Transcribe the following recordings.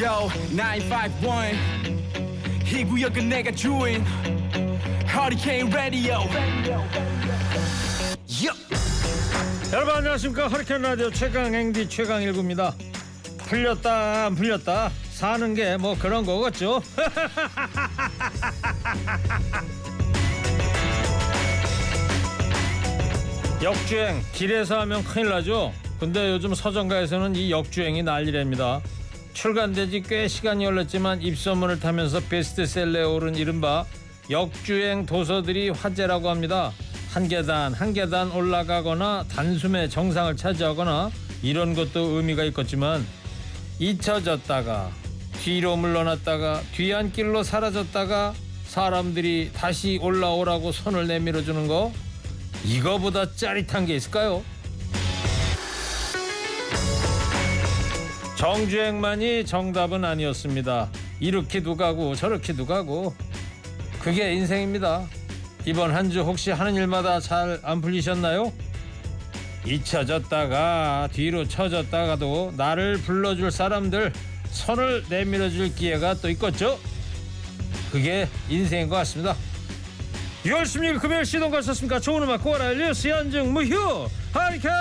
Yo 951 이 구역은 내가 주인. Hurricane Radio. 여러분 안녕하십니까? 허리케인 라디오 최강 행디 최강 일구입니다. 풀렸다 안 풀렸다. 사는 게 뭐 그런 거겠죠? 역주행. 길에서 하면 큰일 나죠? 근데 요즘 서점가에서는 이 역주행이 난리랍니다 출간된 지 꽤 시간이 흘렀지만 입소문을 타면서 베스트셀러에 오른 이른바 역주행 도서들이 화제라고 합니다 한 계단 한 계단 올라가거나 단숨에 정상을 차지하거나 이런 것도 의미가 있겠지만 잊혀졌다가 뒤로 물러났다가 뒤안길로 사라졌다가 사람들이 다시 올라오라고 손을 내밀어 주는 거 이거보다 짜릿한 게 있을까요? 정주행만이 정답은 아니었습니다. 이렇게도 가고 저렇게도 가고 그게 인생입니다. 이번 한 주 혹시 하는 일마다 잘 안 풀리셨나요? 잊혀졌다가 뒤로 쳐졌다가도 나를 불러줄 사람들 손을 내밀어줄 기회가 또 있겠죠? 그게 인생인 것 같습니다. 6월 16일 금요일 시동 가셨습니까? 좋은 음악 꼬라 뉴스 연중 무휴 하리케인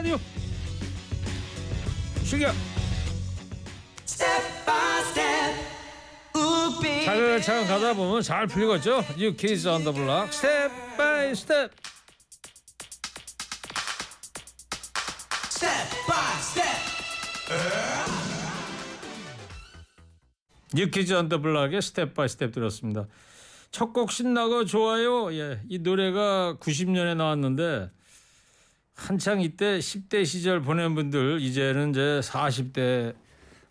라디오 출격 Step by step Ooh baby 차근차근 가다 보면 잘 풀리겠죠? You kids on the block step by step Step by step New Kids on the Block의 Step by Step 들었습니다. 첫 곡 신나고 좋아요. 예, 이 노래가 90년에 나왔는데 한창 이때 10대 시절 보낸 분들 이제는 이제 40대,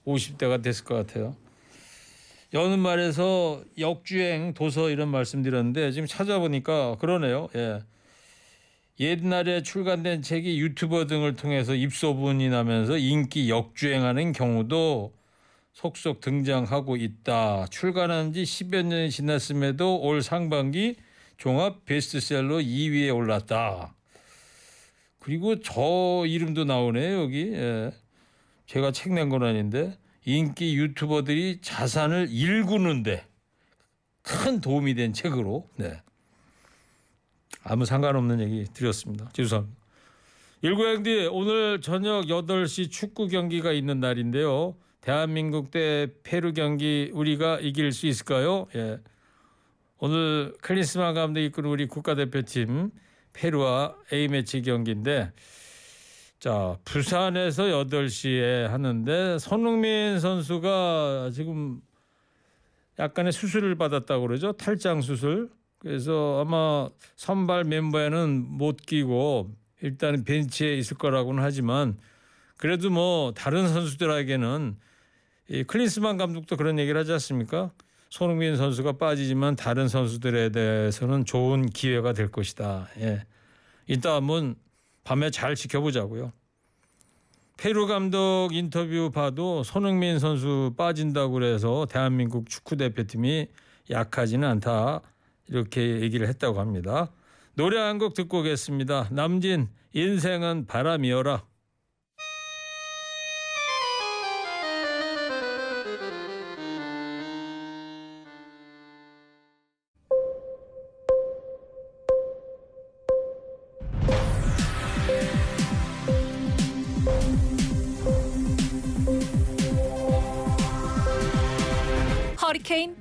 50대가 됐을 것 같아요. 여는 말에서 역주행 도서 이런 말씀드렸는데 지금 찾아보니까 그러네요. 예. 옛날에 출간된 책이 유튜버 등을 통해서 입소문이 나면서 인기 역주행하는 경우도 속속 등장하고 있다. 출간한 지 10여 년이 지났음에도 올 상반기 종합 베스트셀러 2위에 올랐다. 그리고 저 이름도 나오네요, 여기. 예. 제가 책 낸 건 아닌데 인기 유튜버들이 자산을 일구는데 큰 도움이 된 책으로 네. 아무 상관없는 얘기 드렸습니다. 죄송합니다. 일구행디 오늘 저녁 8시 축구 경기가 있는 날인데요. 대한민국 대 페루 경기 우리가 이길 수 있을까요? 예. 오늘 클린스만 감독이 이끄는 우리 국가대표팀 페루와 A매치 경기인데 자, 부산에서 8시에 하는데 손흥민 선수가 지금 약간의 수술을 받았다고 그러죠. 탈장 수술. 그래서 아마 선발 멤버에는 못 끼고 일단 벤치에 있을 거라고는 하지만 그래도 뭐 다른 선수들에게는 이 클린스만 감독도 그런 얘기를 하지 않습니까? 손흥민 선수가 빠지지만 다른 선수들에 대해서는 좋은 기회가 될 것이다. 예. 이따 한번 밤에 잘 지켜보자고요. 페루 감독 인터뷰 봐도 손흥민 선수 빠진다고 그래서 대한민국 축구 대표팀이 약하지는 않다 이렇게 얘기를 했다고 합니다. 노래 한 곡 듣고 오겠습니다. 남진 인생은 바람이어라.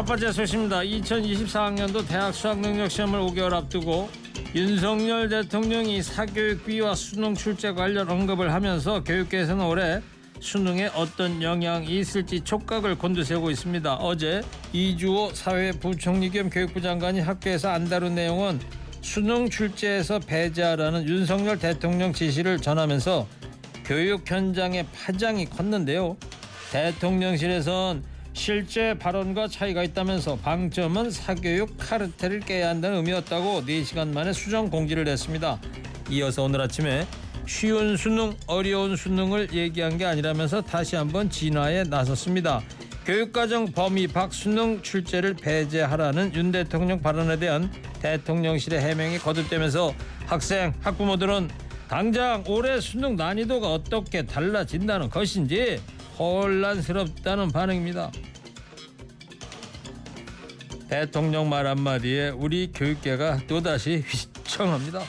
첫 번째 소식입니다. 2024학년도 대학 수학능력 시험을 5개월 앞두고 윤석열 대통령이 사교육비와 수능 출제 관련 언급을 하면서 교육계에서는 올해 수능에 어떤 영향이 있을지 촉각을 곤두세우고 있습니다. 어제 이주호 사회부총리 겸 교육부 장관이 학교에서 안 다룬 내용은 수능 출제에서 배제하라는 윤석열 대통령 지시를 전하면서 교육 현장의 파장이 컸는데요. 대통령실에선 실제 발언과 차이가 있다면서 방점은 사교육 카르텔을 깨야 한다는 의미였다고 4시간 만에 수정 공지를 냈습니다. 이어서 오늘 아침에 쉬운 수능, 어려운 수능을 얘기한 게 아니라면서 다시 한번 진화에 나섰습니다. 교육과정 범위 밖 수능 출제를 배제하라는 윤 대통령 발언에 대한 대통령실의 해명이 거듭되면서 학생, 학부모들은 당장 올해 수능 난이도가 어떻게 달라진다는 것인지 혼란스럽다는 반응입니다. 대통령 말 한마디에 우리 교육계가 또다시 휘청합니다.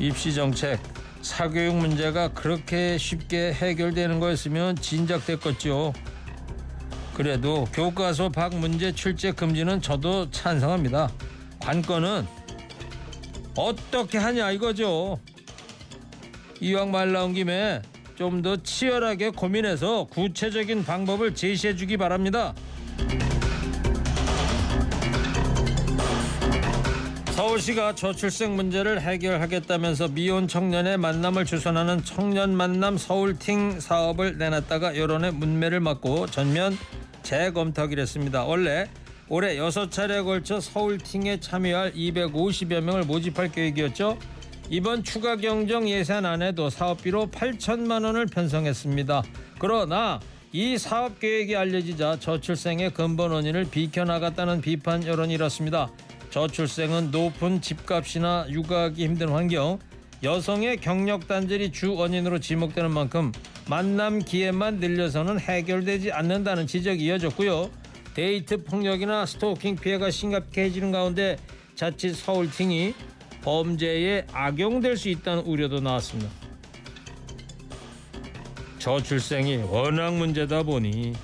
입시 정책, 사교육 문제가 그렇게 쉽게 해결되는 거였으면 진작됐겠죠. 그래도 교과서 밖 문제 출제 금지는 저도 찬성합니다. 관건은 어떻게 하냐 이거죠. 이왕 말 나온 김에 좀 더 치열하게 고민해서 구체적인 방법을 제시해 주기 바랍니다. 서울시가 저출생 문제를 해결하겠다면서 미혼 청년의 만남을 주선하는 청년 만남 서울팅 사업을 내놨다가 여론의 문매를 맞고 전면 재검토하기로 했습니다. 원래 올해 여섯 차례에 걸쳐 서울팅에 참여할 250여 명을 모집할 계획이었죠. 이번 추가 경정 예산 안에도 사업비로 8천만 원을 편성했습니다. 그러나 이 사업 계획이 알려지자 저출생의 근본 원인을 비켜나갔다는 비판 여론이 일었습니다. 저출생은 높은 집값이나 육아하기 힘든 환경, 여성의 경력 단절이 주 원인으로 지목되는 만큼 만남 기회만 늘려서는 해결되지 않는다는 지적이 이어졌고요. 데이트 폭력이나 스토킹 피해가 심각해지는 가운데 자칫 서울팅이 범죄에 악용될 수 있다는 우려도 나왔습니다. 저출생이 워낙 문제다 보니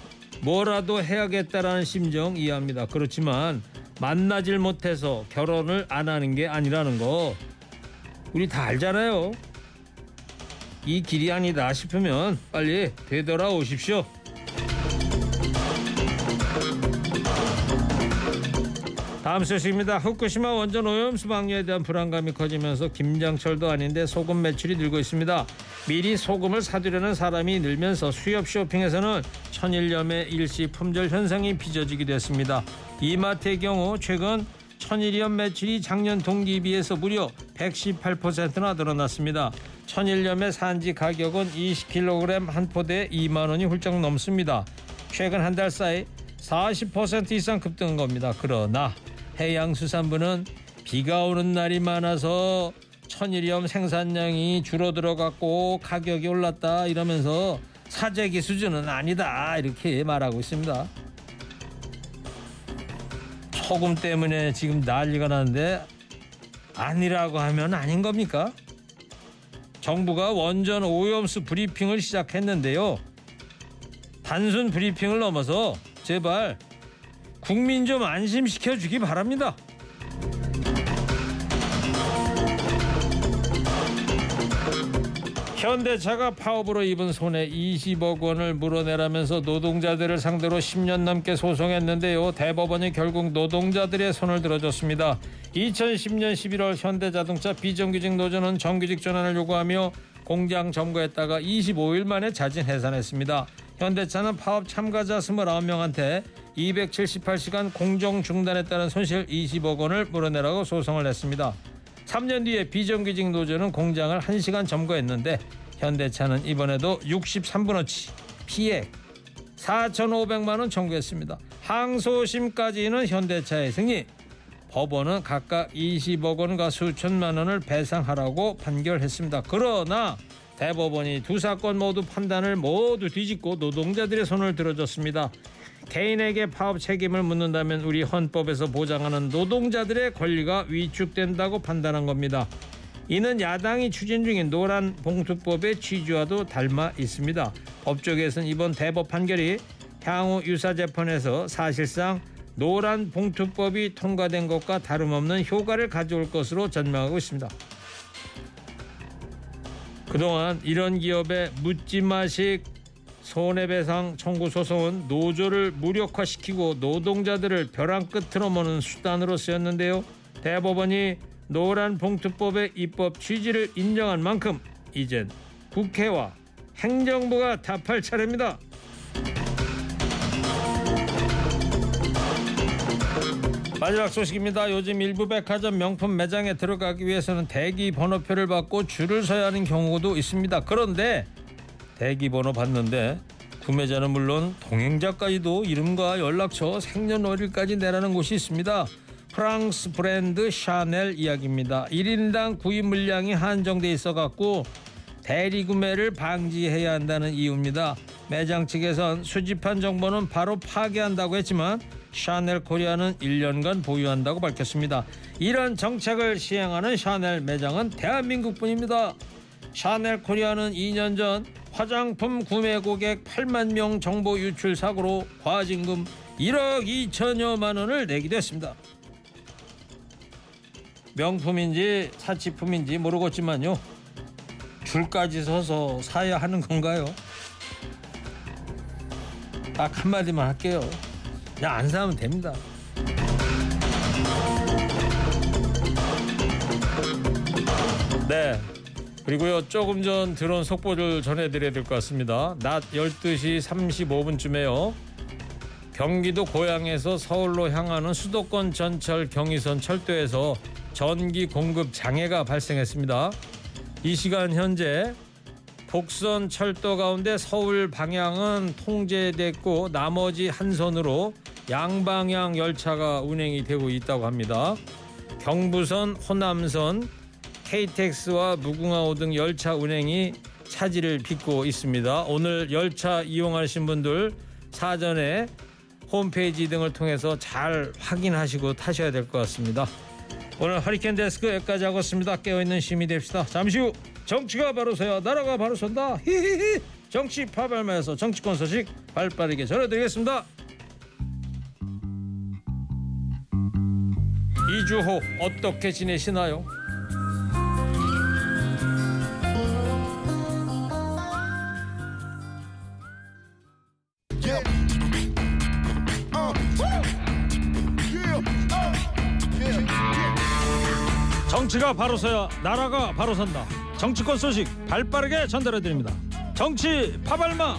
뭐라도 해야겠다라는 심정 이해합니다. 그렇지만 만나질 못해서 결혼을 안 하는 게 아니라는 거 우리 다 알잖아요. 이 길이 아니다 싶으면 빨리 되돌아오십시오. 다음 소식입니다. 후쿠시마 원전 오염수 방류에 대한 불안감이 커지면서 김장철도 아닌데 소금 매출이 늘고 있습니다. 미리 소금을 사두려는 사람이 늘면서 수협 쇼핑에서는 천일염의 일시 품절 현상이 빚어지기도 했습니다. 이마트의 경우 최근 천일염 매출이 작년 동기에 비해서 무려 118%나 늘어났습니다. 천일염의 산지 가격은 20kg 한 포대에 2만 원이 훌쩍 넘습니다. 최근 한 달 사이 40% 이상 급등한 겁니다. 그러나 해양수산부는 비가 오는 날이 많아서 천일염 생산량이 줄어들어갔고 가격이 올랐다 이러면서 사재기 수준은 아니다 이렇게 말하고 있습니다. 소금 때문에 지금 난리가 나는데 아니라고 하면 아닌 겁니까? 정부가 원전 오염수 브리핑을 시작했는데요. 단순 브리핑을 넘어서 제발 국민 좀 안심시켜 주기 바랍니다. 현대차가 파업으로 입은 손해 20억 원을 물어내라면서 노동자들을 상대로 10년 넘게 소송했는데요. 대법원이 결국 노동자들의 손을 들어줬습니다. 2010년 11월 현대자동차 비정규직 노조는 정규직 전환을 요구하며 공장 점거했다가 25일 만에 자진 해산했습니다. 현대차는 파업 참가자 29명한테 278시간 공정 중단했다는 손실 20억 원을 물어내라고 소송을 냈습니다. 3년 뒤에 비정규직 노조는 공장을 1시간 점거했는데 현대차는 이번에도 63분어치 피해 4,500만 원 청구했습니다. 항소심까지는 현대차의 승리. 법원은 각각 20억 원과 수천만 원을 배상하라고 판결했습니다. 그러나 대법원이 두 사건 모두 판단을 모두 뒤집고 노동자들의 손을 들어줬습니다. 개인에게 파업 책임을 묻는다면 우리 헌법에서 보장하는 노동자들의 권리가 위축된다고 판단한 겁니다. 이는 야당이 추진 중인 노란 봉투법의 취지와도 닮아 있습니다. 법조계에서는 이번 대법 판결이 향후 유사 재판에서 사실상 노란 봉투법이 통과된 것과 다름없는 효과를 가져올 것으로 전망하고 있습니다. 그동안 이런 기업의 묻지마식 손해배상 청구 소송은 노조를 무력화시키고 노동자들을 벼랑 끝으로 모는 수단으로 쓰였는데요. 대법원이 노란 봉투법의 입법 취지를 인정한 만큼 이젠 국회와 행정부가 답할 차례입니다. 마지막 소식입니다. 요즘 일부 백화점 명품 매장에 들어가기 위해서는 대기 번호표를 받고 줄을 서야 하는 경우도 있습니다. 그런데 대기 번호 받는데 구매자는 물론 동행자까지도 이름과 연락처, 생년월일까지 내라는 곳이 있습니다. 프랑스 브랜드 샤넬 이야기입니다. 1인당 구입 물량이 한정돼 있어 갖고 대리 구매를 방지해야 한다는 이유입니다. 매장 측에선 수집한 정보는 바로 파기한다고 했지만 샤넬 코리아는 1년간 보유한다고 밝혔습니다. 이런 정책을 시행하는 샤넬 매장은 대한민국뿐입니다. 샤넬 코리아는 2년 전 화장품 구매 고객 8만 명 정보 유출 사고로 과징금 1억 2천여만 원을 내기도 했습니다. 명품인지 사치품인지 모르겠지만요. 줄까지 서서 사야 하는 건가요? 딱 한마디만 할게요. 그냥 안 사면 됩니다. 네. 그리고요 조금 전 들어온 속보를 전해드려야 될 것 같습니다. 낮 12시 35분쯤에요. 경기도 고양에서 서울로 향하는 수도권 전철 경의선 철도에서 전기 공급 장애가 발생했습니다. 이 시간 현재 복선 철도 가운데 서울 방향은 통제됐고 나머지 한 선으로 양방향 열차가 운행이 되고 있다고 합니다. 경부선, 호남선, KTX와 무궁화호 등 열차 운행이 차질을 빚고 있습니다. 오늘 열차 이용하신 분들 사전에 홈페이지 등을 통해서 잘 확인하시고 타셔야 될 것 같습니다. 오늘 허리케인 데스크 여기까지 하겠습니다. 깨어있는 시민이 됩시다. 잠시 후 정치가 바로 서야 나라가 바로 선다. 히히히 정치 파발마에서 정치권 소식 발빠르게 전해드리겠습니다. 이주호 어떻게 지내시나요? 정치가 바로 서야 나라가 바로 선다. 정치권 소식 발빠르게 전달해 드립니다. 정치 파발마.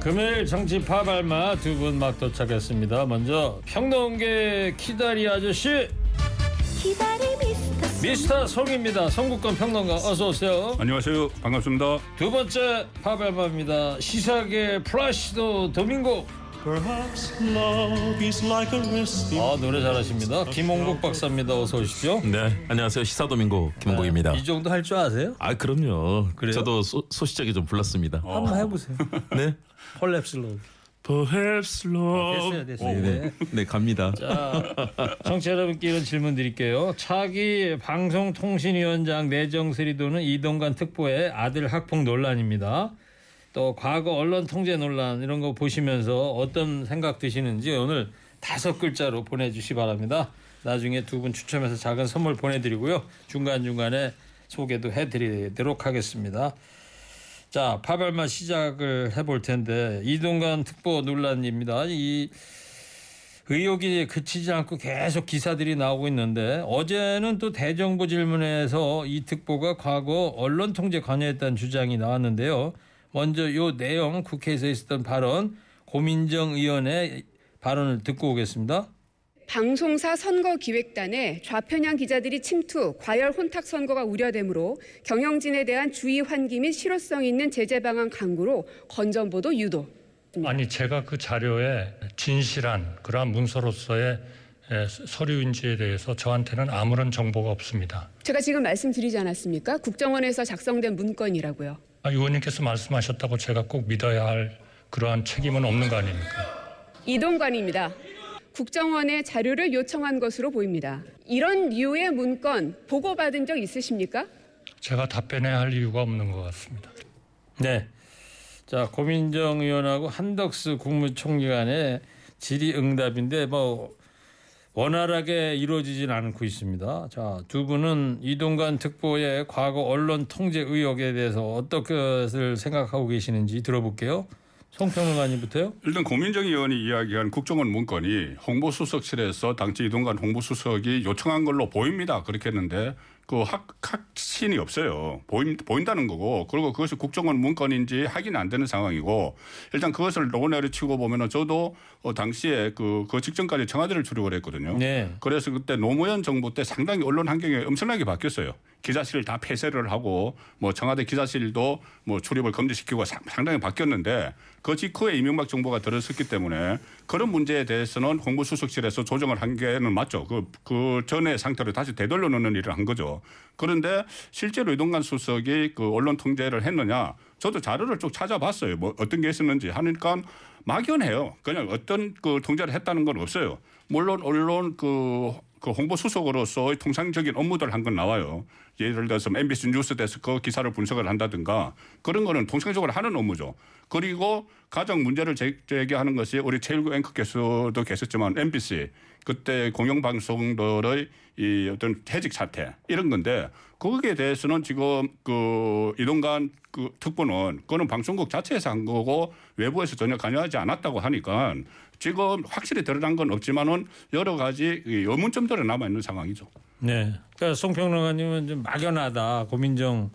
금요일 정치 파발마 두 분 막 도착했습니다. 먼저 평론계 키다리 아저씨 미스터 송입니다. 송국권 평론가 어서 오세요. 안녕하세요. 반갑습니다. 두 번째 파발마입니다. 시사계 플라시도 도밍고. Perhaps love is like a resting 아 노래 잘하십니다. 김홍국 박사입니다. 어서 오십시오. 네, 안녕하세요. 시사도민고 김홍국입니다. 이 정도 할 줄 아세요? 아, 그럼요. 그래요? 저도 소, 소시적에 좀 불렀습니다. 한번 해보세요. 네. 폴랩슬로. Perhaps 됐어요, love 됐어요. 네, 네, 갑니다. 자, 청취자 여러분께 이런 질문 드릴게요. 차기 방송통신위원장 내정설이도는 이동관 특보의 아들 학폭 논란입니다. 또 과거 언론 통제 논란 이런 거 보시면서 어떤 생각 드시는지 오늘 다섯 글자로 보내주시 기 바랍니다. 나중에 두 분 추첨해서 작은 선물 보내드리고요. 중간중간에 소개도 해드리도록 하겠습니다. 자, 파발마 시작을 해볼 텐데 이동관 특보 논란입니다. 이 의혹이 그치지 않고 계속 기사들이 나오고 있는데 어제는 또 대정부 질문에서 이 특보가 과거 언론 통제 관여했다는 주장이 나왔는데요. 먼저 요 내용 국회에서 있었던 발언 고민정 의원의 발언을 듣고 오겠습니다. 방송사 선거기획단에 좌편향 기자들이 침투, 과열 혼탁 선거가 우려되므로 경영진에 대한 주의 환기 및 실효성 있는 제재 방안 강구로 건전보도 유도. 아니 제가 그 자료에 진실한 그러한 문서로서의 에, 서류인지에 대해서 저한테는 아무런 정보가 없습니다. 제가 지금 말씀드리지 않았습니까? 국정원에서 작성된 문건이라고요. 아, 의원님께서 말씀하셨다고 제가 꼭 믿어야 할 그러한 책임은 없는 거 아닙니까? 이동관입니다. 국정원에 자료를 요청한 것으로 보입니다. 이런 류의 문건 보고받은 적 있으십니까? 제가 답변해야 할 이유가 없는 것 같습니다. 네. 자, 고민정 의원하고 한덕수 국무총리 간의 질의응답인데 뭐 원활하게 이루어지진 않고 있습니다. 자, 두 분은 이동관 특보의 과거 언론 통제 의혹에 대해서 어떻게 생각하고 계시는지 들어볼게요. 송평론가님부터요. 일단 고민정 의원이 이야기한 국정원 문건이 홍보수석실에서 당시 이동관 홍보수석이 요청한 걸로 보입니다. 그렇게 했는데 그 확, 확신이 없어요. 보인, 보인다는 거고 그리고 그것이 국정원 문건인지 확인이 안 되는 상황이고 일단 그것을 논외로 치고 보면은 저도 어, 당시에 그, 그 직전까지 청와대를 출입을 했거든요. 네. 그래서 그때 노무현 정부 때 상당히 언론 환경이 엄청나게 바뀌었어요. 기자실을 다 폐쇄를 하고 뭐 청와대 기자실도 뭐 출입을 금지시키고 상- 상당히 바뀌었는데 그 직후에 이명박 정부가 들어섰기 때문에 그런 문제에 대해서는 홍보수석실에서 조정을 한 게는 맞죠. 그, 그 전의 상태로 다시 되돌려 놓는 일을 한 거죠. 그런데 실제로 이동관 수석이 그 언론 통제를 했느냐 저도 자료를 쭉 찾아봤어요. 뭐 어떤 게 있었는지 하니까 막연해요. 그냥 어떤 그 통제를 했다는 건 없어요. 물론 언론 그, 그 홍보 수석으로서의 통상적인 업무들 한 건 나와요. 예를 들어서 MBC 뉴스 데스크 기사를 분석을 한다든가 그런 거는 통상적으로 하는 업무죠. 그리고 가장 문제를 제- 제기하는 것이 우리 최일구 앵커께서도 계셨지만 MBC 그때 공영방송들의 이 어떤 퇴직 사태 이런 건데 거기에 대해서는 지금 그 이동관 그 특보는 그거는 방송국 자체에서 한 거고 외부에서 전혀 관여하지 않았다고 하니까 지금 확실히 드러난 건 없지만은 여러 가지 이 의문점들은 남아 있는 상황이죠. 네. 그러니까 송평론가님은 좀 막연하다. 고민정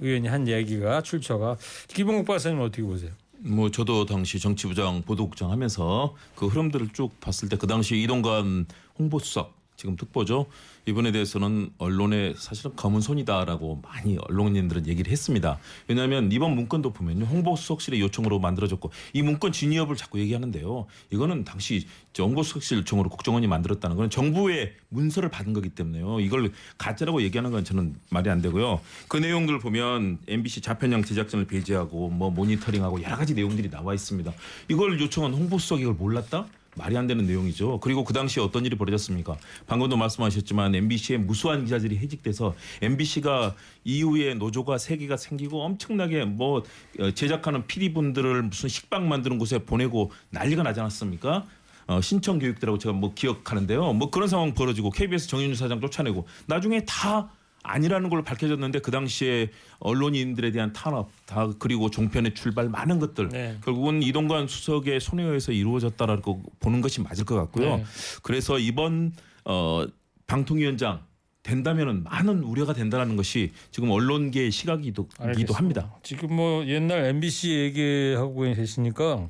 의원이 한 얘기가 출처가 김봉국 박사님 어떻게 보세요? 뭐 저도 당시 정치부장 보도국장 하면서 그 흐름들을 쭉 봤을 때 그 당시 이동관 홍보수석 지금 특보죠. 이번에 대해서는 언론의 사실은 검은 손이다라고 많이 언론인들은 얘기를 했습니다. 왜냐하면 이번 문건도 보면요. 홍보수석실의 요청으로 만들어졌고 이 문건 진위업을 자꾸 얘기하는데요. 이거는 당시 저 홍보수석실 요청으로 국정원이 만들었다는 건 정부의 문서를 받은 거기 때문에요. 이걸 가짜라고 얘기하는 건 저는 말이 안 되고요. 그 내용들 보면 MBC 자편형 제작진을 배제하고 뭐 모니터링하고 여러 가지 내용들이 나와 있습니다. 이걸 요청한 홍보수석이 이걸 몰랐다? 말이 안 되는 내용이죠. 그리고 그 당시에 어떤 일이 벌어졌습니까? 방금도 말씀하셨지만 MBC의 무수한 기자들이 해직돼서 MBC가 이후에 노조가 세 개가 생기고 엄청나게 뭐 어, 제작하는 PD분들을 무슨 식빵 만드는 곳에 보내고 난리가 나지 않았습니까? 어, 신청 교육들하고 제가 뭐 기억하는데요. 뭐 그런 상황 벌어지고 KBS 정윤주 사장 쫓아내고 나중에 다 아니라는 걸로 밝혀졌는데 그 당시에 언론인들에 대한 탄압 다 그리고 종편의 출발 많은 것들 네. 결국은 이동관 수석의 손에 의해서 이루어졌다라고 보는 것이 맞을 것 같고요. 네. 그래서 이번 어 방통위원장 된다면은 많은 우려가 된다라는 것이 지금 언론계의 시각이기도. 합니다. 지금 뭐 옛날 MBC 얘기하고 계시니까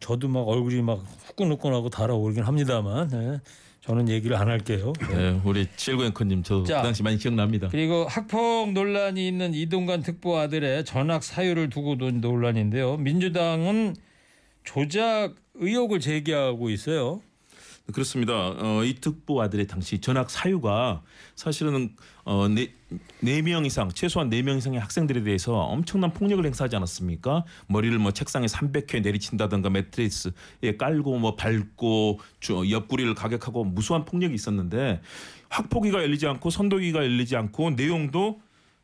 저도 막 얼굴이 막 후끈후끈하고 달아오르긴 합니다만 네. 저는 얘기를 안 할게요. 네. 네, 우리 칠구 앵커님 저그 자. 당시 많이 기억납니다. 그리고 학폭 논란이 있는 이동관 특보 아들의 전학 사유를 두고도 논란인데요. 민주당은 조작 의혹을 제기하고 있어요. 그렇습니다. 어, 이 특보 아들의 당시 전학 사유가 사실은 어, 네, 네명 이상 최소한 네 명 이상의 학생들에 대해서 엄청난 폭력을 행사하지 않았습니까? 머리를 뭐 책상에 300회 내리친다든가 매트리스에 깔고 뭐 밟고 주, 옆구리를 가격하고 무수한 폭력이 있었는데 학폭위가 열리지 않고 선도위가 열리지 않고 내용도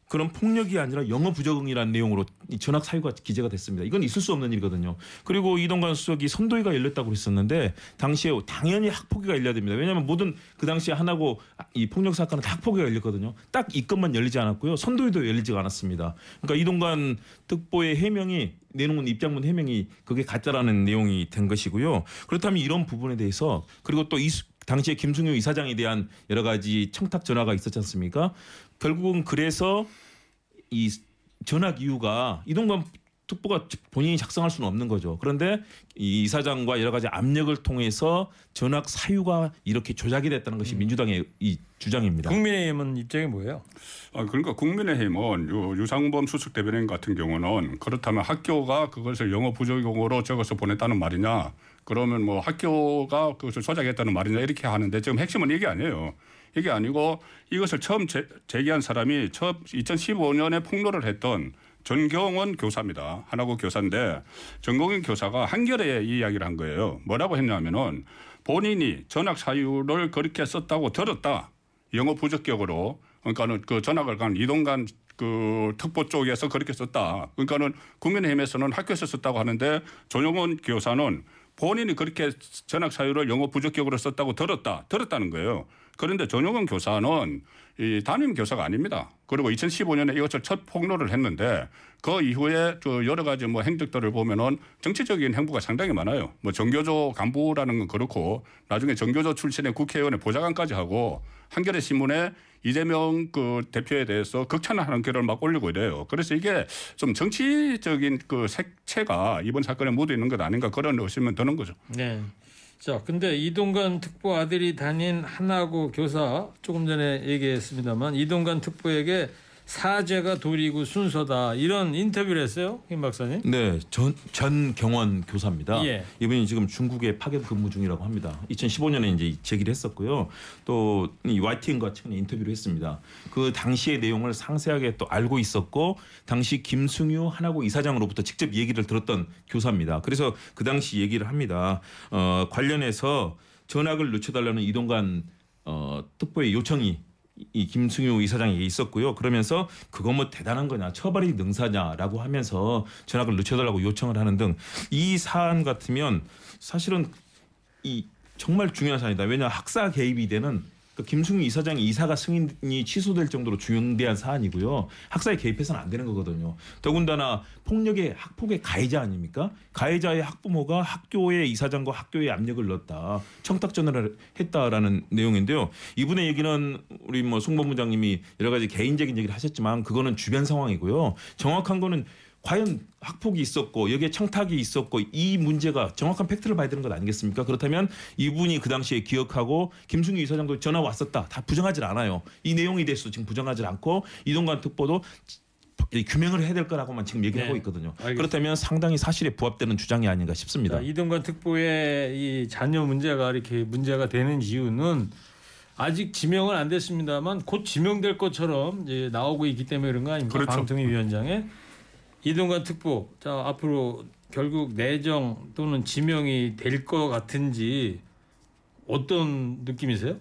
그런 폭력이 아니라 영어 부적응이라는 내용으로 이 전학 사유가 기재가 됐습니다. 이건 있을 수 없는 일이거든요. 그리고 이동관 수석이 선도위가 열렸다고 그랬었는데 당시에 당연히 학폭위가 열려야 됩니다. 왜냐하면 모든 그 당시에 하나고 이 폭력 사건은 다 학폭위가 열렸거든요. 딱 이 건만 열리지 않았고요. 선도위도 열리지가 않았습니다. 그러니까 이동관 특보의 해명이 내놓은 입장문 해명이 그게 가짜라는 내용이 된 것이고요. 그렇다면 이런 부분에 대해서 그리고 또 이 당시에 김승효 이사장에 대한 여러 가지 청탁 전화가 있었지 않습니까? 결국은 그래서 이 전학 이유가 이동관 특보가 본인이 작성할 수는 없는 거죠. 그런데 이 이사장과 여러 가지 압력을 통해서 전학 사유가 이렇게 조작이 됐다는 것이 민주당의 이 주장입니다. 국민의힘은 입장이 뭐예요? 아, 그러니까 국민의힘은 요 유상범 수석 대변인 같은 경우는 그렇다면 학교가 그것을 영어 부적용으로 적어서 보냈다는 말이냐 그러면 뭐 학교가 그것을 조작했다는 말이냐 이렇게 하는데 지금 핵심은 이게 아니에요. 이게 아니고 이것을 처음 제, 제기한 사람이 처음 2015년에 폭로를 했던 전경원 교사입니다. 하나고 교사인데 전경원 교사가 한겨레에 이 이야기를 한 거예요. 뭐라고 했냐면은 본인이 전학 사유를 그렇게 썼다고 들었다. 영어 부적격으로 그러니까는 그 전학을 간 이동관 그 특보 쪽에서 그렇게 썼다. 그러니까는 국민의힘에서는 학교에서 썼다고 하는데 조영원 교사는 본인이 그렇게 전학 사유를 영어 부적격으로 썼다고 들었다. 들었다는 거예요. 그런데 전용원 교사는 이 담임 교사가 아닙니다. 그리고 2015년에 이것을 첫 폭로를 했는데 그 이후에 그 여러 가지 뭐 행적들을 보면은 정치적인 행보가 상당히 많아요. 뭐 정교조 간부라는 건 그렇고 나중에 정교조 출신의 국회의원의 보좌관까지 하고 한겨레 신문에 이재명 그 대표에 대해서 극찬하는 글을 막 올리고 이래요. 그래서 이게 좀 정치적인 그 색채가 이번 사건에 묻어 있는 것 아닌가 그런 의심은 드는 거죠. 네. 자, 근데 이동관 특보 아들이 다닌 하나고 교사 조금 전에 얘기했습니다만 이동관 특보에게 사죄가 도리고 순서다 이런 인터뷰를 했어요, 김 박사님. 네, 전 전 경원 교사입니다. 예. 이분이 지금 중국에 파견 근무 중이라고 합니다. 2015년에 이제 제기를 했었고요. 또이 YTN과 최근에 인터뷰를 했습니다. 그 당시의 내용을 상세하게 또 알고 있었고 당시 김승유 하나고 이사장으로부터 직접 얘기를 들었던 교사입니다. 그래서 그 당시 얘기를 합니다. 어, 관련해서 전학을 늦춰달라는 이동관 어, 특보의 요청이 이 김승유 이사장에게 있었고요. 그러면서 그거 뭐 대단한 거냐, 처벌이 능사냐라고 하면서 전학을 늦춰달라고 요청을 하는 등 이 사안 같으면 사실은 이 정말 중요한 사안이다. 왜냐 학사 개입이 되는 그 김승유 이사장의 이사가 승인이 취소될 정도로 중대한 사안이고요. 학사에 개입해서는 안 되는 거거든요. 더군다나 폭력의 학폭의 가해자 아닙니까? 가해자의 학부모가 학교의 이사장과 학교에 압력을 넣었다. 청탁 전화를 했다라는 내용인데요. 이분의 얘기는 우리 뭐 송본부장님이 여러 가지 개인적인 얘기를 하셨지만 그거는 주변 상황이고요. 정확한 거는 과연 학폭이 있었고 여기에 청탁이 있었고 이 문제가 정확한 팩트를 봐야 되는 것 아니겠습니까? 그렇다면 이분이 그 당시에 기억하고 김승규 이사장도 전화 왔었다. 다 부정하지 않아요. 이 내용에 대해서 지금 부정하지 않고 이동관 특보도 이 규명을 해야 될 거라고만 지금 얘기를 네, 하고 있거든요. 알겠습니다. 그렇다면 상당히 사실에 부합되는 주장이 아닌가 싶습니다. 자, 이동관 특보의 이 자녀 문제가 이렇게 문제가 되는 이유는 아직 지명은 안 됐습니다만 곧 지명될 것처럼 나오고 있기 때문에 그런 거 아닙니까? 그렇죠. 방통위 위원장에 이동관 특보 자 앞으로 결국 내정 또는 지명이 될 것 같은지 어떤 느낌이세요?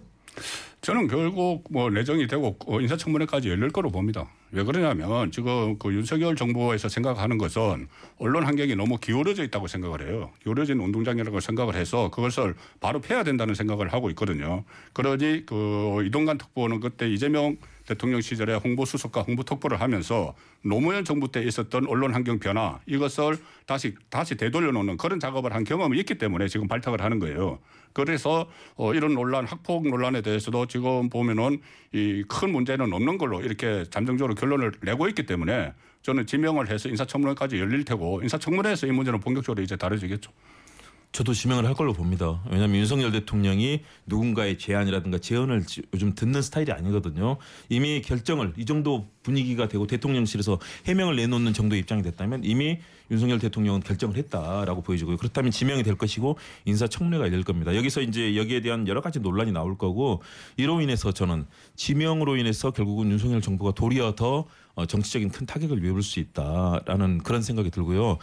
저는 결국 뭐 내정이 되고 어, 인사청문회까지 열릴 거로 봅니다. 왜 그러냐면 지금 그 윤석열 정부에서 생각하는 것은 언론 환경이 너무 기울어져 있다고 생각을 해요. 기울어진 운동장이라고 생각을 해서 그것을 바로 패야 된다는 생각을 하고 있거든요. 그러니 그 이동관 특보는 그때 이재명 대통령 시절에 홍보수석과 홍보특보를 하면서 노무현 정부 때 있었던 언론 환경 변화 이것을 다시 다시 되돌려 놓는 그런 작업을 한 경험이 있기 때문에 지금 발탁을 하는 거예요. 그래서 어 이런 논란 학폭 논란에 대해서도 지금 보면은 이 큰 문제는 없는 걸로 이렇게 잠정적으로 결론을 내고 있기 때문에 저는 지명을 해서 인사청문회까지 열릴 테고 인사청문회에서 이 문제는 본격적으로 이제 다뤄지겠죠. 저도 지명을 할 걸로 봅니다. 왜냐하면 윤석열 대통령이 누군가의 제안이라든가 제언을 지- 요즘 듣는 스타일이 아니거든요. 이미 결정을 이 정도 분위기가 되고 대통령실에서 해명을 내놓는 정도의 입장이 됐다면 이미 윤석열 대통령은 결정을 했다라고 보여지고요. 그렇다면 지명이 될 것이고 인사청문회가 열릴 겁니다. 여기서 이제 여기에 대한 여러 가지 논란이 나올 거고 이로 인해서 저는 지명으로 인해서 결국은 윤석열 정부가 도리어 더 어, 정치적인 큰 타격을 입을 수 있다라는 그런 생각이 들고요.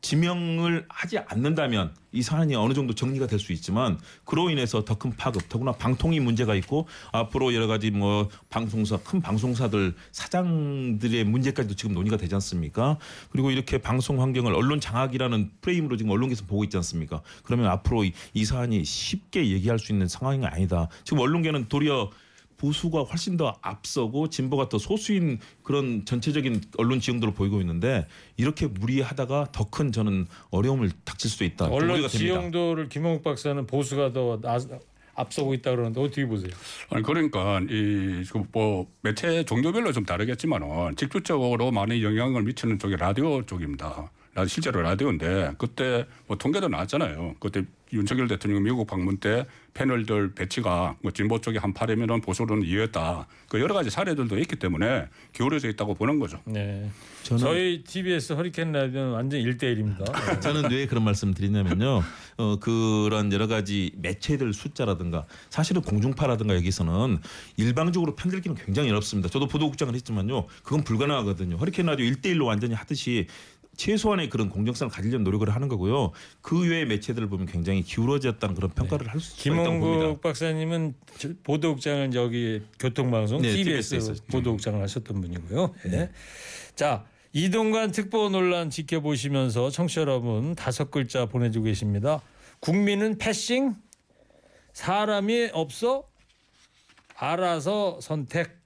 지명을 하지 않는다면 이 사안이 어느 정도 정리가 될 수 있지만 그로 인해서 더 큰 파급, 더구나 방통위 문제가 있고 앞으로 여러 가지 뭐 방송사 큰 방송사들 사장들의 문제까지도 지금 논의가 되지 않습니까? 그리고 이렇게 방송 환경을 언론 장악이라는 프레임으로 지금 언론계에서 보고 있지 않습니까? 그러면 앞으로 이, 이 사안이 쉽게 얘기할 수 있는 상황이 아니다. 지금 언론계는 도리어 보수가 훨씬 더 앞서고 진보가 더 소수인 그런 전체적인 언론 지형들을 보이고 있는데 이렇게 무리하다가 더 큰 저는 어려움을 닥칠 수도 있다. 좀 언론. 지형도를 김홍욱 박사는 보수가 더 나, 앞서고 있다 그러는데 어떻게 보세요? 아니 그러니까 이뭐 매체 종교별로 좀 다르겠지만은 직접적으로 많이 영향을 미치는 쪽이 라디오 쪽입니다. 라- 실제로 라디오인데 그때 뭐 통계도 나왔잖아요. 그때 윤석열 대통령 미국 방문 때 패널들 배치가 뭐 진보 쪽이 한 8이면은 보수로는 2였다. 그 여러 가지 사례들도 있기 때문에 기울어져 있다고 보는 거죠. 네. 저는 저희 TBS 허리케인 라디오는 완전 1대1입니다. 저는 왜 그런 말씀 드리냐면요. 어, 그런 여러 가지 매체들 숫자라든가 사실은 공중파라든가 여기서는 일방적으로 편들기는 굉장히 어렵습니다. 저도 보도국장을 했지만요. 그건 불가능하거든요. 허리케인 라디오 1대1로 완전히 하듯이 최소한의 그런 공정성을 가지려는 노력을 하는 거고요. 그 외의 매체들을 보면 굉장히 기울어졌다는 그런 평가를 할수 있다고 봅니다. 김홍국 박사님은 저- 보도국장을 저기 교통방송 네, TBS TBS. 보도국장을 하셨던 분이고요. 네. 자 이동관 특보 논란 지켜보시면서 청취자 여러분 다섯 글자 보내주고 계십니다. 국민은 패싱 사람이 없어 알아서 선택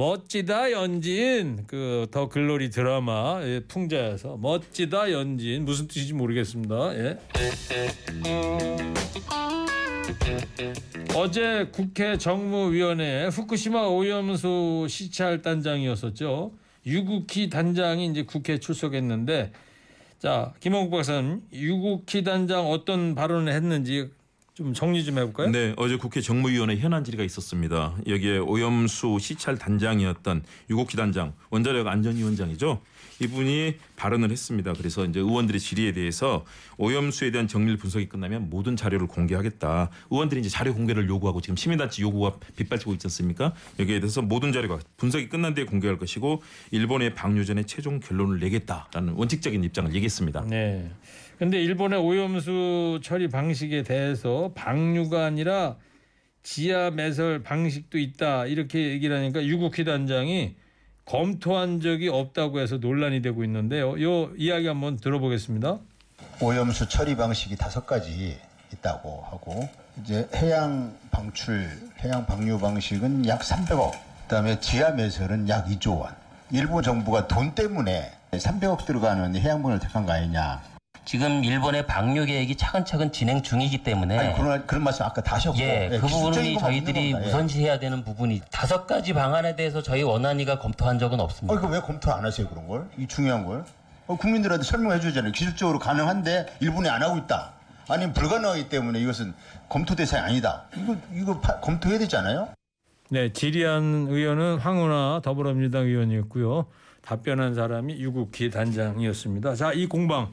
멋지다 연진 그 더 글로리 드라마 예, 풍자에서 멋지다 연진 무슨 뜻인지 모르겠습니다. 예. 어제 국회 정무위원회 후쿠시마 오염수 시찰 단장이었었죠. 유국희 단장이 이제 국회 출석했는데 자 김홍국 박사님 유국희 단장 어떤 발언을 했는지 좀 정리 좀 해볼까요? 네, 어제 국회 정무위원회 현안 질의가 있었습니다. 여기에 오염수 시찰 단장이었던 유국희 단장, 원자력 안전위원장이죠. 이분이 발언을 했습니다. 그래서 이제 의원들의 질의에 대해서 오염수에 대한 정밀 분석이 끝나면 모든 자료를 공개하겠다. 의원들이 이제 자료 공개를 요구하고 지금 시민단체 요구가 빗발치고 있지 않습니까? 여기에 대해서 모든 자료가 분석이 끝난 뒤에 공개할 것이고 일본의 방류 전에 최종 결론을 내겠다라는 원칙적인 입장을 얘기했습니다. 네. 근데 일본의 오염수 처리 방식에 대해서 방류가 아니라 지하 매설 방식도 있다 이렇게 얘기를 하니까 유국희 단장이 검토한 적이 없다고 해서 논란이 되고 있는데요. 요 이야기 한번 들어보겠습니다. 오염수 처리 방식이 다섯 가지 있다고 하고 이제 해양 방출, 해양 방류 방식은 약 300억. 그다음에 지하 매설은 약 2조 원. 일본 정부가 돈 때문에 300억 들어가는 해양분을 택한 거 아니냐. 지금 일본의 방류 계획이 차근차근 진행 중이기 때문에 아니, 그런, 그런 말씀 아까 다 하셨고. 예, 예, 그 부분이 저희들이. 예. 우선시해야 되는 부분이 다섯 가지 방안에 대해서 저희 원안위가 검토한 적은 어, 없습니다. 이거 왜 검토 안 하세요, 그런 걸? 이 중요한 걸? 어, 국민들한테 설명해 주잖아요. 기술적으로 가능한데 일본이 안 하고 있다. 아니면 불가능하기 때문에 이것은 검토 대상이 아니다. 이거, 이거 파- 검토해야 되지 않아요? 네, 질의한 의원은 황운하 더불어민주당 의원이었고요. 답변한 사람이 유국희 단장이었습니다. 자, 이 공방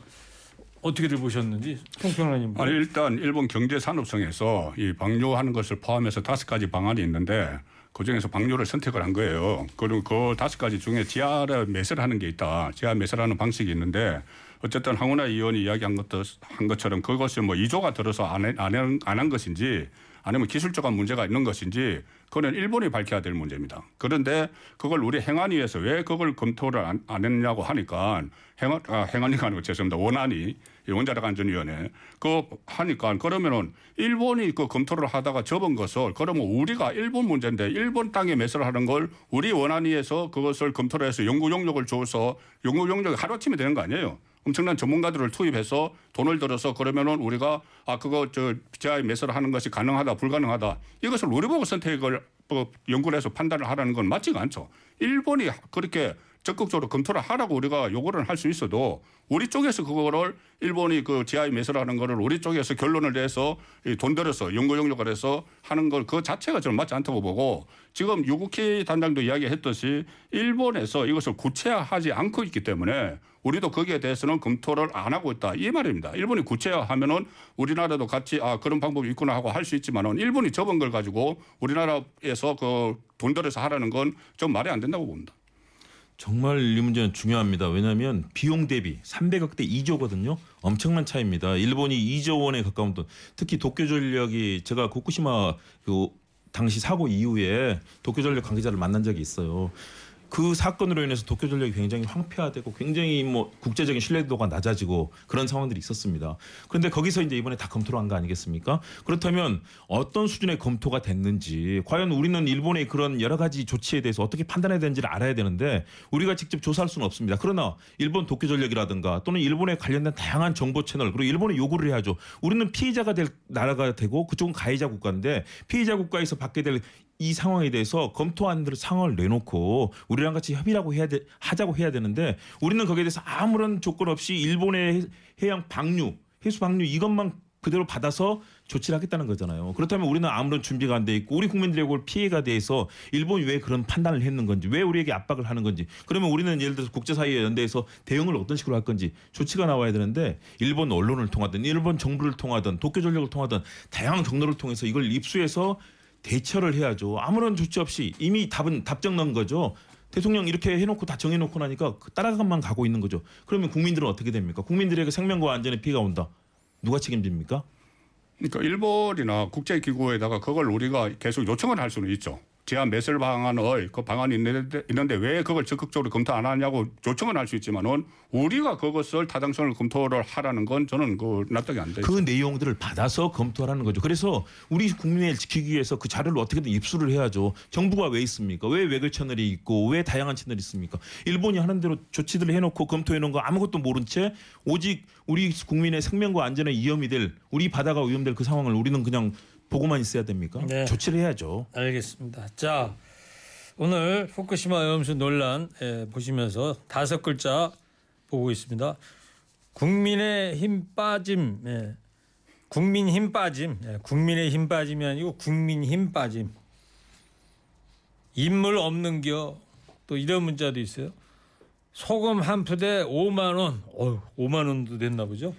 어떻게들 보셨는지 총평라님. 아니 일단 일본 경제 산업성에서 이 방류하는 것을 포함해서 다섯 가지 방안이 있는데 그 중에서 방류를 선택을 한 거예요. 그리고 그 다섯 가지 중에 지하를 매설하는 게 있다. 지하 매설하는 방식이 있는데 어쨌든 황운하 의원이 이야기한 것도 한 것처럼 그것이 뭐 이조가 들어서 안한 안한 것인지 아니면 기술적인 문제가 있는 것인지 그거는 일본이 밝혀야 될 문제입니다. 그런데 그걸 우리 행안위에서 왜 그걸 검토를 안, 안 했냐고 하니까 행안 아, 행안위가 아니고 죄송합니다. 원안위 이 원자력 안전위원회 그거 하니까 그러면은 일본이 그 검토를 하다가 접은 것을 그러면 우리가 일본 문제인데 일본 땅에 매설하는 걸 우리 원안위에서 그것을 검토를 해서 연구 용역을 줘서 연구 용역이 하루아침에 되는 거 아니에요. 엄청난 전문가들을 투입해서 돈을 들여서 그러면은 우리가 아 그거 저 지하에 매설을 하는 것이 가능하다 불가능하다 이것을 우리 보고 선택을 뭐 연구를 해서 판단을 하라는 건 맞지가 않죠. 일본이 그렇게 적극적으로 검토를 하라고 우리가 요구를 할 수 있어도 우리 쪽에서 그거를 일본이 그 지하에 매설하는 거를 우리 쪽에서 결론을 내서 이돈 들여서 연구 용역을 해서 하는 걸 그 자체가 저는 맞지 않다고 보고 지금 유국희 단장도 이야기했듯이 일본에서 이것을 구체화하지 않고 있기 때문에 우리도 거기에 대해서는 검토를 안 하고 있다 이 말입니다. 일본이 구체화하면은 우리나라도 같이 아 그런 방법이 있구나 하고 할 수 있지만은 일본이 접은 걸 가지고 우리나라에서 그 돈 들여서 하라는 건 좀 말이 안 된다고 봅니다. 정말 이 문제는 중요합니다. 왜냐하면 비용 대비 300억 대 2조거든요. 엄청난 차이입니다. 일본이 2조 원에 가까운 돈. 특히 도쿄 전력이 제가 후쿠시마 그 당시 사고 이후에 도쿄 전력 관계자를 만난 적이 있어요. 그 사건으로 인해서 도쿄 전력이 굉장히 황폐화되고 굉장히 뭐 국제적인 신뢰도가 낮아지고 그런 상황들이 있었습니다. 그런데 거기서 이제 이번에 다 검토를 한 거 아니겠습니까? 그렇다면 어떤 수준의 검토가 됐는지 과연 우리는 일본의 그런 여러 가지 조치에 대해서 어떻게 판단해야 되는지를 알아야 되는데 우리가 직접 조사할 수는 없습니다. 그러나 일본 도쿄 전력이라든가 또는 일본에 관련된 다양한 정보 채널 그리고 일본에 요구를 해야죠. 우리는 피해자가 될 나라가 되고 그쪽은 가해자 국가인데 피해자 국가에서 받게 될 이 상황에 대해서 검토한 상황을 내놓고 우리랑 같이 협의라고 해야 돼, 하자고 해야 되는데 우리는 거기에 대해서 아무런 조건 없이 일본의 해- 해양 방류, 해수 방류 이것만 그대로 받아서 조치를 하겠다는 거잖아요. 그렇다면 우리는 아무런 준비가 안 돼 있고 우리 국민들에게 올 피해가 대해서 일본이 왜 그런 판단을 했는 건지 왜 우리에게 압박을 하는 건지 그러면 우리는 예를 들어서 국제사회 연대에서 대응을 어떤 식으로 할 건지 조치가 나와야 되는데 일본 언론을 통하든 일본 정부를 통하든 도쿄 전력을 통하든 다양한 경로를 통해서 이걸 입수해서 대처를 해야죠. 아무런 조치 없이 이미 답은 답정 난 거죠. 대통령 이렇게 해놓고 다 정해놓고 나니까 그 따라가만 가고 있는 거죠. 그러면 국민들은 어떻게 됩니까? 국민들에게 생명과 안전에 피해가 온다. 누가 책임집니까? 그러니까 일본이나 국제기구에다가 그걸 우리가 계속 요청을 할 수는 있죠. 지하 매설 방안을 그 방안이 있는데, 있는데 왜 그걸 적극적으로 검토 안 하냐고 요청은 할 수 있지만은 우리가 그것을 타당성을 검토를 하라는 건 저는 그 납득이 안 돼요. 그 내용들을 받아서 검토하라는 거죠. 그래서 우리 국민을 지키기 위해서 그 자료를 어떻게든 입수를 해야죠. 정부가 왜 있습니까? 왜 외교 채널이 있고 왜 다양한 채널이 있습니까? 일본이 하는 대로 조치들을 해놓고 검토해 놓은 거 아무것도 모른 채 오직 우리 국민의 생명과 안전에 위험이 될 우리 바다가 위험될 그 상황을 우리는 그냥 보고만 있어야 됩니까? 네. 조치를 해야죠. 알겠습니다. 자 오늘 후쿠시마 오염수 논란 예, 보시면서 다섯 글자 보고 있습니다. 국민의 힘 빠짐. 예. 국민 힘 빠짐. 예, 국민의 힘 빠짐이 아니고 국민 힘 빠짐. 인물 없는 겨. 또 이런 문자도 있어요. 소금 한 푸대 5만 원. 어, 5만 원도 됐나 보죠?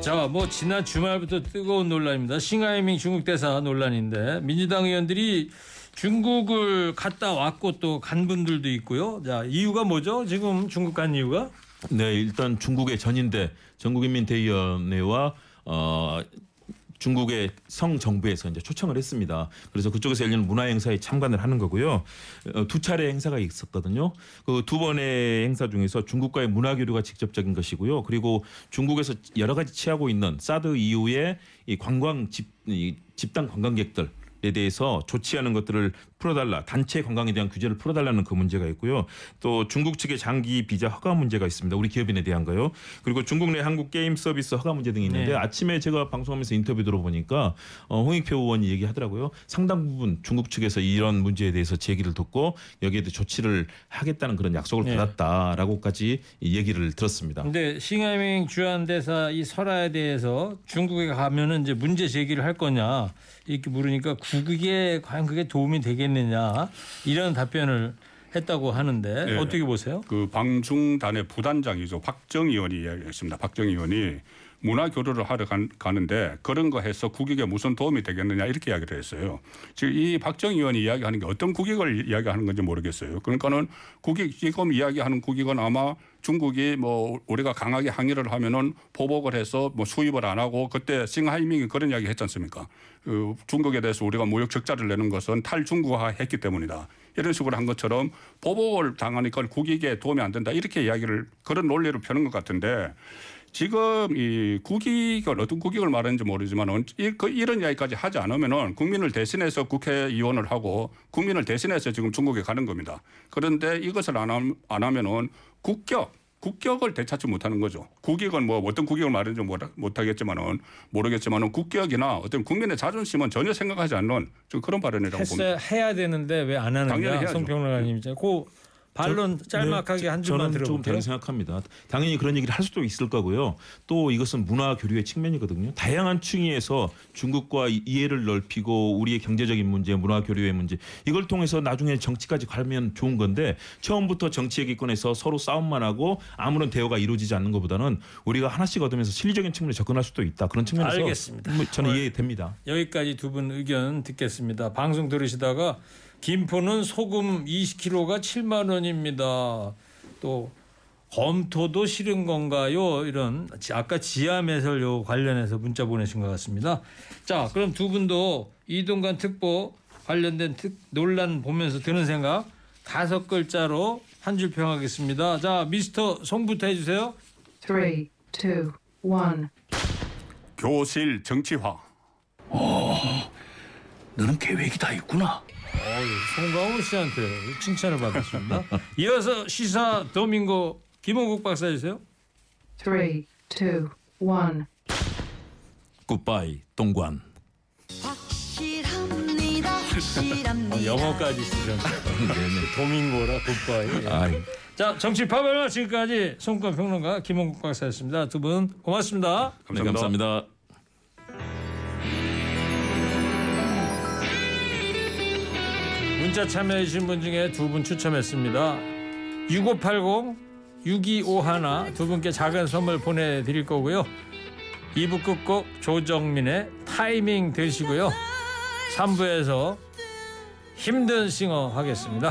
자, 뭐 지난 주말부터 뜨거운 논란입니다. 싱하이밍 중국 대사 논란인데 민주당 의원들이 중국을 갔다 왔고 또 간 분들도 있고요. 자, 이유가 뭐죠? 지금 중국 간 이유가? 네, 일단 중국의 전인대 전국인민대의원회와 어 중국의 성 정부에서 이제 초청을 했습니다. 그래서 그쪽에서 열리는 문화 행사에 참관을 하는 거고요. 어, 두 차례 행사가 있었거든요. 그 두 번의 행사 중에서 중국과의 문화 교류가 직접적인 것이고요. 그리고 중국에서 여러 가지 취하고 있는 사드 이후에 이 관광 집 이 집단 관광객들 에 대해서 조치하는 것들을 풀어달라 단체 관광에 대한 규제를 풀어달라는 그 문제가 있고요. 또 중국 측의 장기 비자 허가 문제가 있습니다. 우리 기업인에 대한 거요. 그리고 중국 내 한국 게임 서비스 허가 문제 등이 있는데 네. 아침에 제가 방송하면서 인터뷰 들어보니까 어, 홍익표 의원이 얘기하더라고요. 상당 부분 중국 측에서 이런 문제에 대해서 제기를 듣고 여기에 대해 조치를 하겠다는 그런 약속을 네. 받았다라고까지 이 얘기를 들었습니다. 근데 싱하이밍 주한 대사 이 설화에 대해서 중국에 가면은 이제 문제 제기를 할 거냐 이렇게 물으니까 국익에 과연 그게 도움이 되겠 느냐 이런 답변을 했다고 하는데 네. 어떻게 보세요? 그 방중단의 부단장이죠. 박정 의원이 이야기했습니다. 박정 의원이 문화 교류를 하러 간- 가는데 그런 거 해서 국익에 무슨 도움이 되겠느냐 이렇게 이야기를 했어요. 지금 이 박정 의원이 이야기하는 게 어떤 국익을 이야기하는 건지 모르겠어요. 그러니까는 국익 지금 이야기하는 국익은 아마 중국이 뭐 우리가 강하게 항의를 하면은 보복을 해서 뭐 수입을 안 하고 그때 싱하이밍이 그런 이야기 했지 않습니까? 그 중국에 대해서 우리가 무역 적자를 내는 것은 탈중국화 했기 때문이다. 이런 식으로 한 것처럼 보복을 당하니까 국익에 도움이 안 된다. 이렇게 이야기를 그런 논리를 펴는 것 같은데 지금 이 국익을 어떤 국익을 말하는지 모르지만 이, 그 이런 이야기까지 하지 않으면은 국민을 대신해서 국회의원을 하고 국민을 대신해서 지금 중국에 가는 겁니다. 그런데 이것을 안 하면은 국격 국격을 되찾지 못하는 거죠. 국익은 뭐 어떤 국익을 말하는지 못하겠지만은 모르겠지만은 국격이나 어떤 국민의 자존심은 전혀 생각하지 않는 좀 그런 발언이라고 봅니다. 했어야 해야 되는데 왜안 해야죠. 송평론가님 이제 그 반론 짤막하게 네, 한 저- 줄만 저는 조금 들어볼게요. 다르게 생각합니다. 당연히 그런 얘기를 할 수도 있을 거고요. 또 이것은 문화 교류의 측면이거든요. 다양한 층위에서 중국과 이- 이해를 넓히고 우리의 경제적인 문제, 문화 교류의 문제 이걸 통해서 나중에 정치까지 가면 좋은 건데 처음부터 정치 얘기권에서 서로 싸움만 하고 아무런 대화가 이루어지지 않는 것보다는 우리가 하나씩 얻으면서 실리적인 측면에 접근할 수도 있다. 그런 측면에서 알겠습니다. 뭐 저는 이해됩니다. 여기까지 두 분 의견 듣겠습니다. 방송 들으시다가 김포는 소금 20kg가 7만 원입니다. 또 검토도 싫은 건가요? 이런 지- 아까 지하 매설료 관련해서 문자 보내신 것 같습니다. 자, 그럼 두 분도 이동관 특보 관련된 특, 논란 보면서 드는 생각 다섯 글자로 한 줄 평하겠습니다. 자, 미스터 송부터 해주세요. Three, two, one. 교실 정치화. 너는 계획이 다 있구나. 송강호 씨한테 칭찬을 받았습니다. 이어서 시사 도민고 김홍국 박사 해주세요. Three, two, one. 굿바이 동관. 확실합니다. 확실합니다. 어, 영어까지 쓰셨네요. 도민고라 굿바이. 아이. 자 정치 파벌 지금까지 송권 평론가 김홍국 박사였습니다. 두 분 고맙습니다. 네, 감사합니다. 문자 참여해 주신 분 중에 두 분 추첨했습니다. 6580 6251 두 분께 작은 선물 보내드릴 거고요. 2부 끝곡 조정민의 타이밍 되시고요. 3부에서 힘든 싱어 하겠습니다.